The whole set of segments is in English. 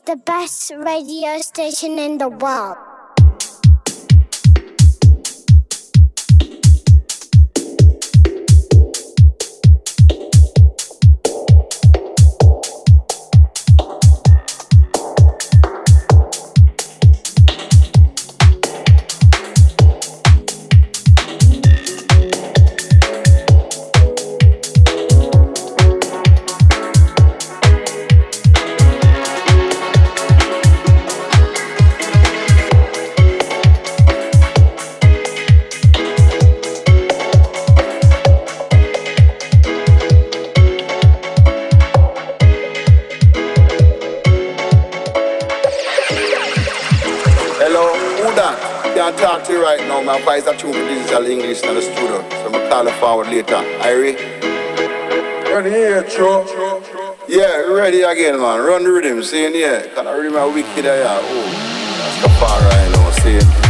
is the best radio station in the world. Again, man. Run rhythm, saying yeah. Can I rhythm a wicked yeah. Oh, that's the far right now, saying. see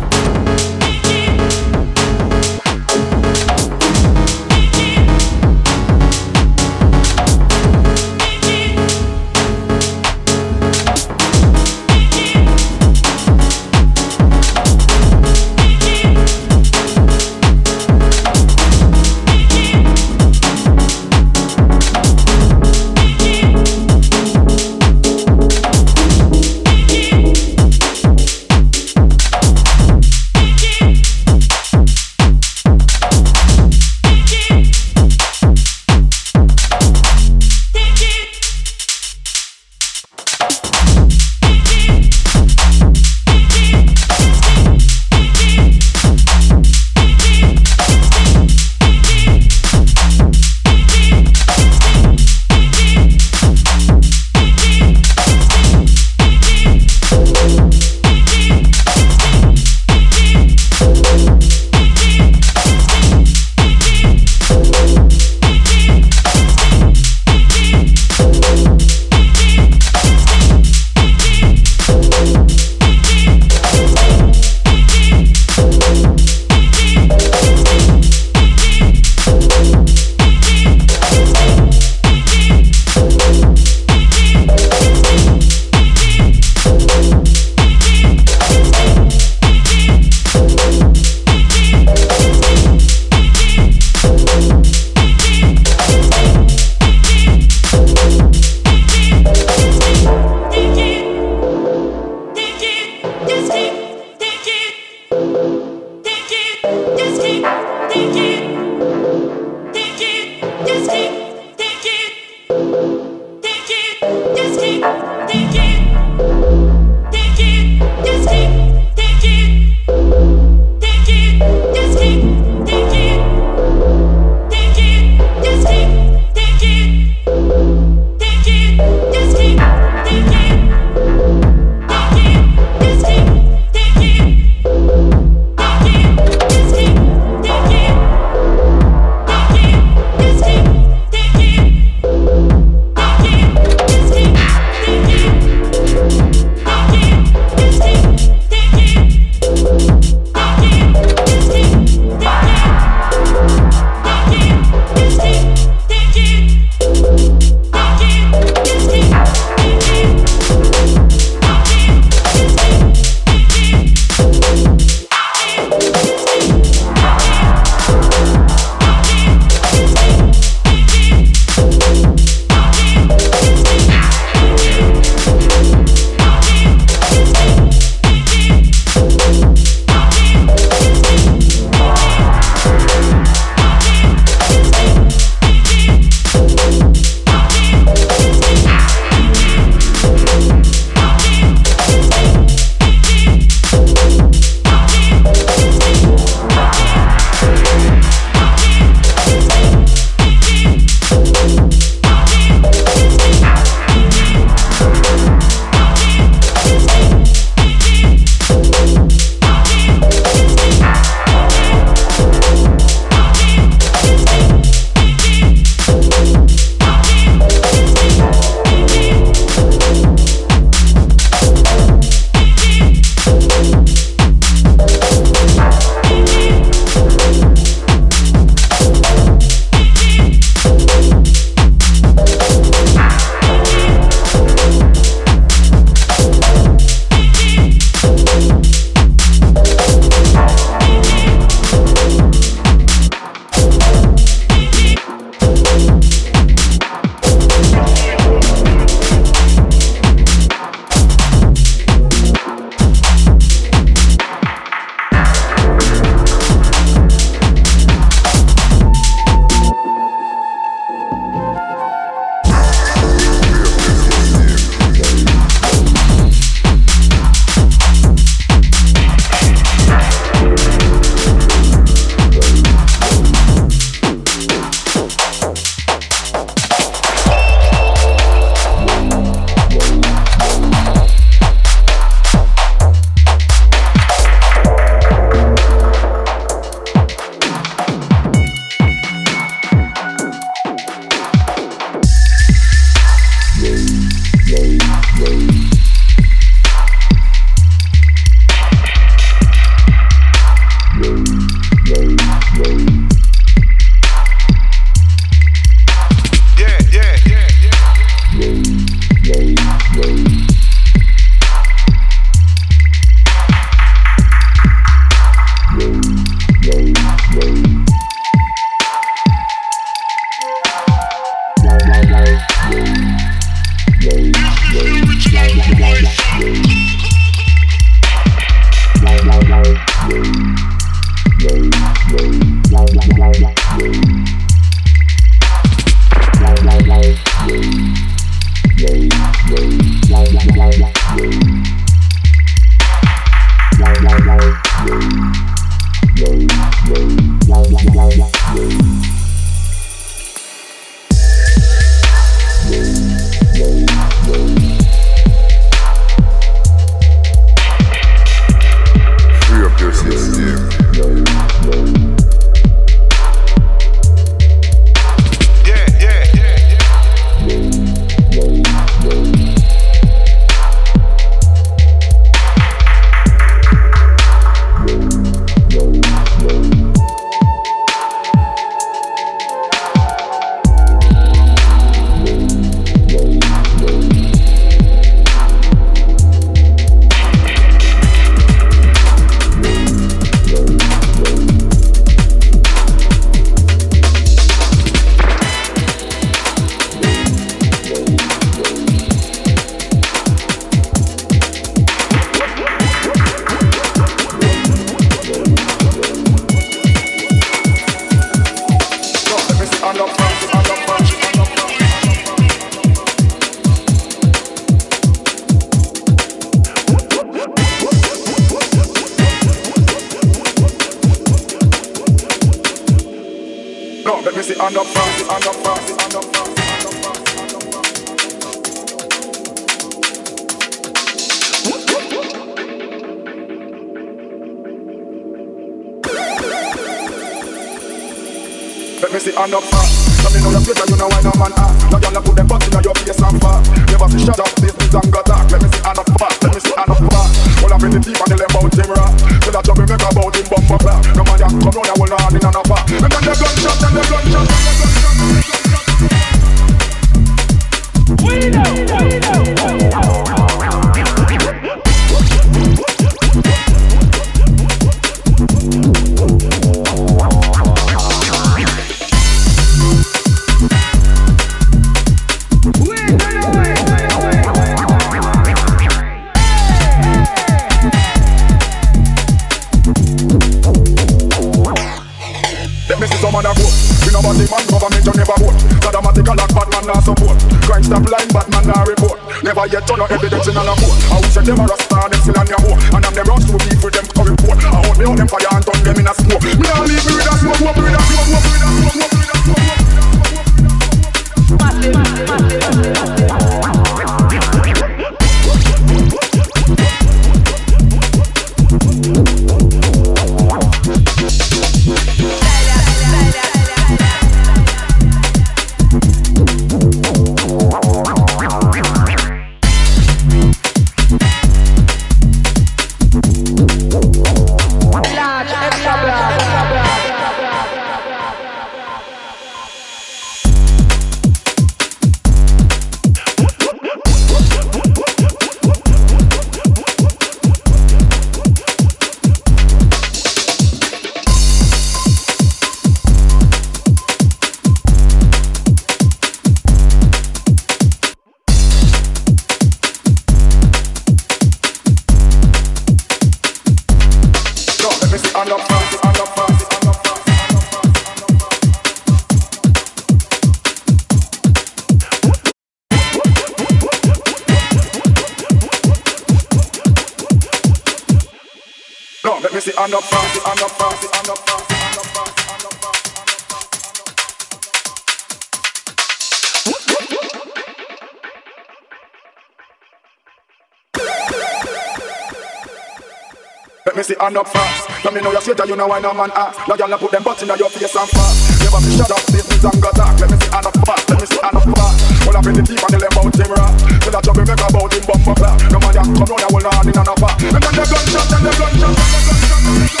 Your you know why no man ah. ask. No girl put them butt in your face and fast. Never be shut up, business and got talk. Let me see hand up. Let me see hand up fast. All up in the deep and the left out him rock. Tell that trouble make about him bumper clap. No man ya come round and hold on in and up. And then the gunshot, then the gunshot, then the gunshot.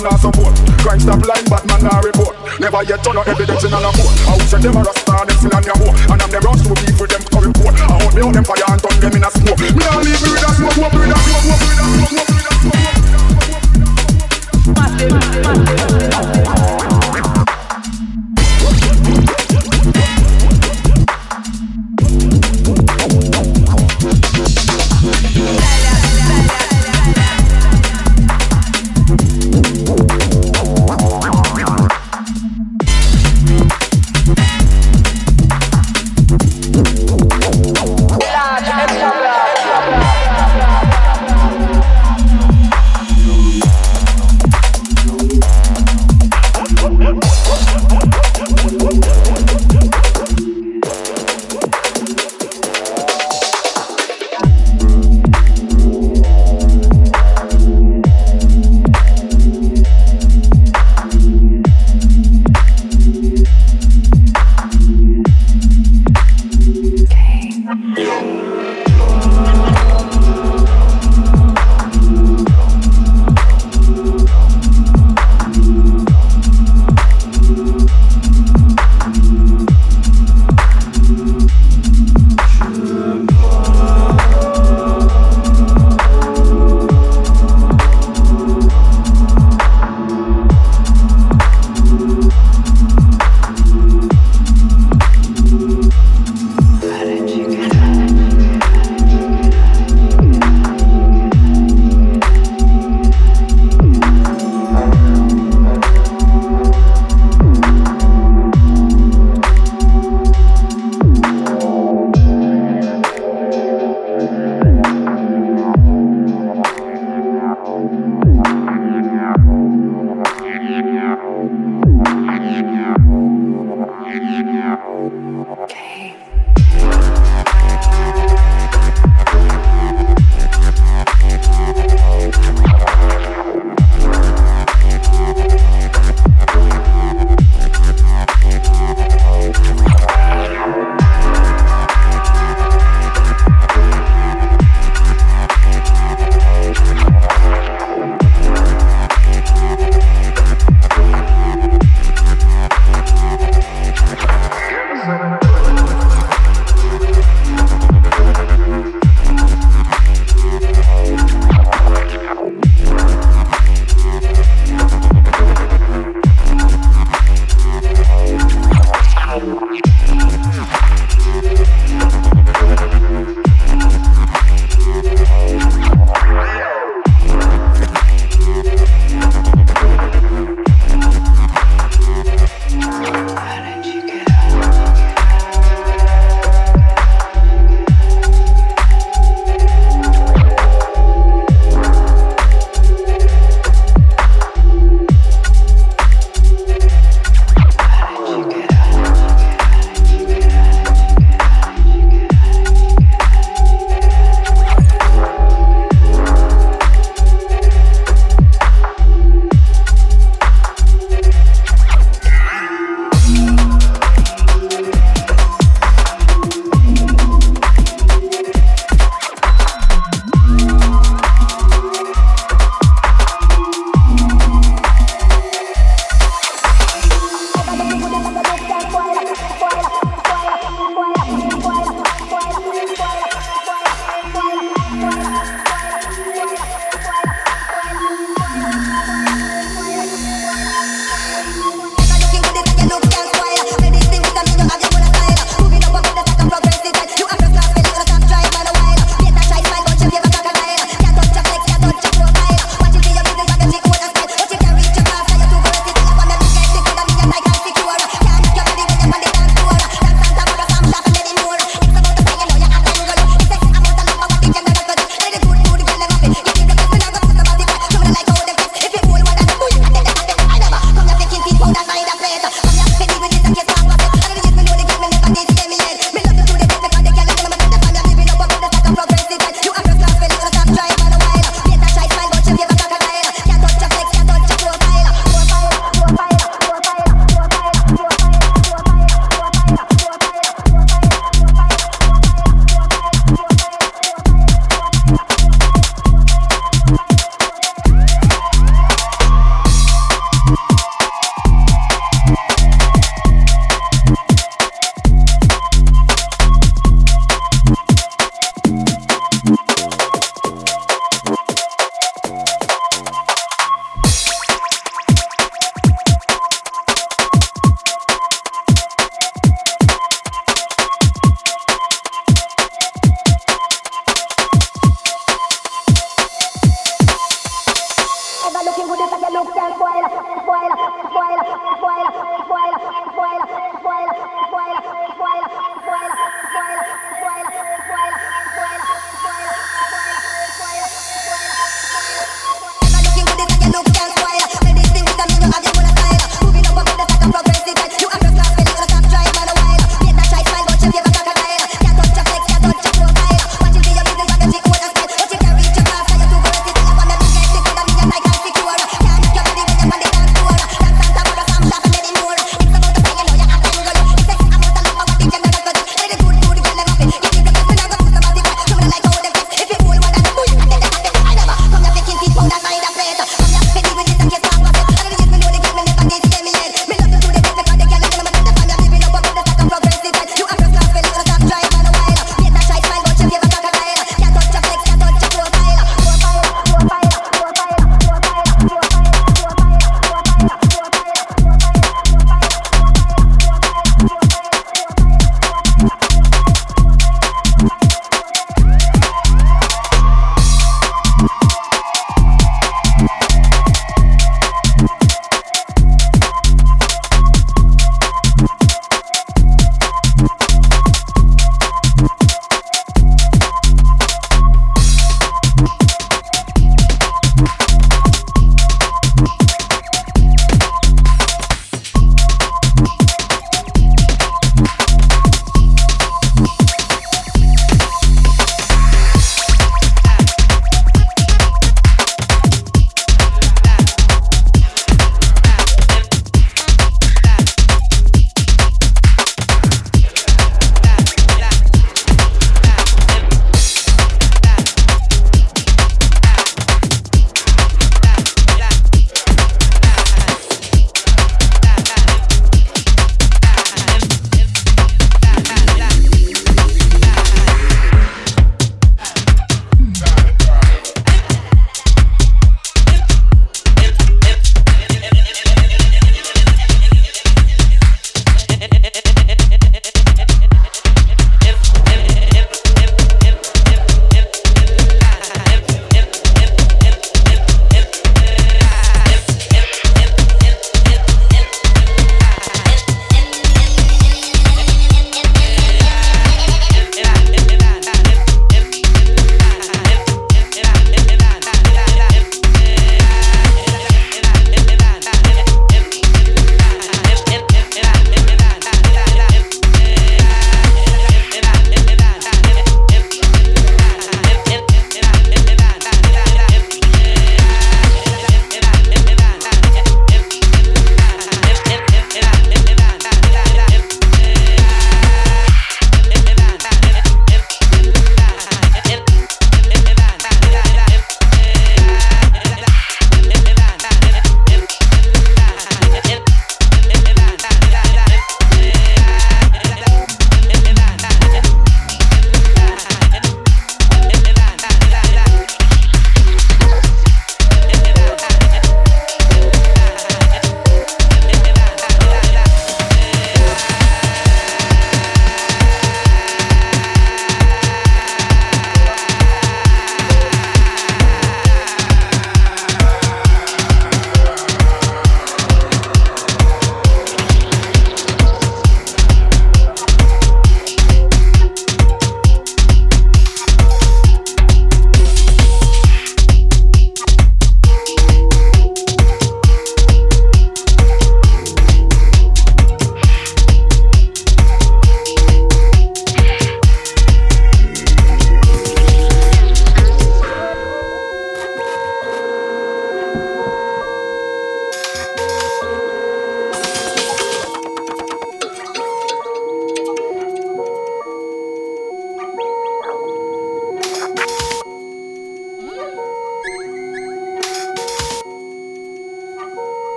Batman not support. Crime stop line, but Batman not report. Never yet turn no evidence in a court. I say them a rasta, them still on your hoe. And I'm them rush to people, them to report. I hold me out them fire and turn them in a smoke. Me not leave me with a smoke, with a smoke, with a smoke, with a smoke,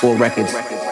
3-4 records.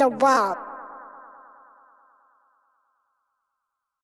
The world.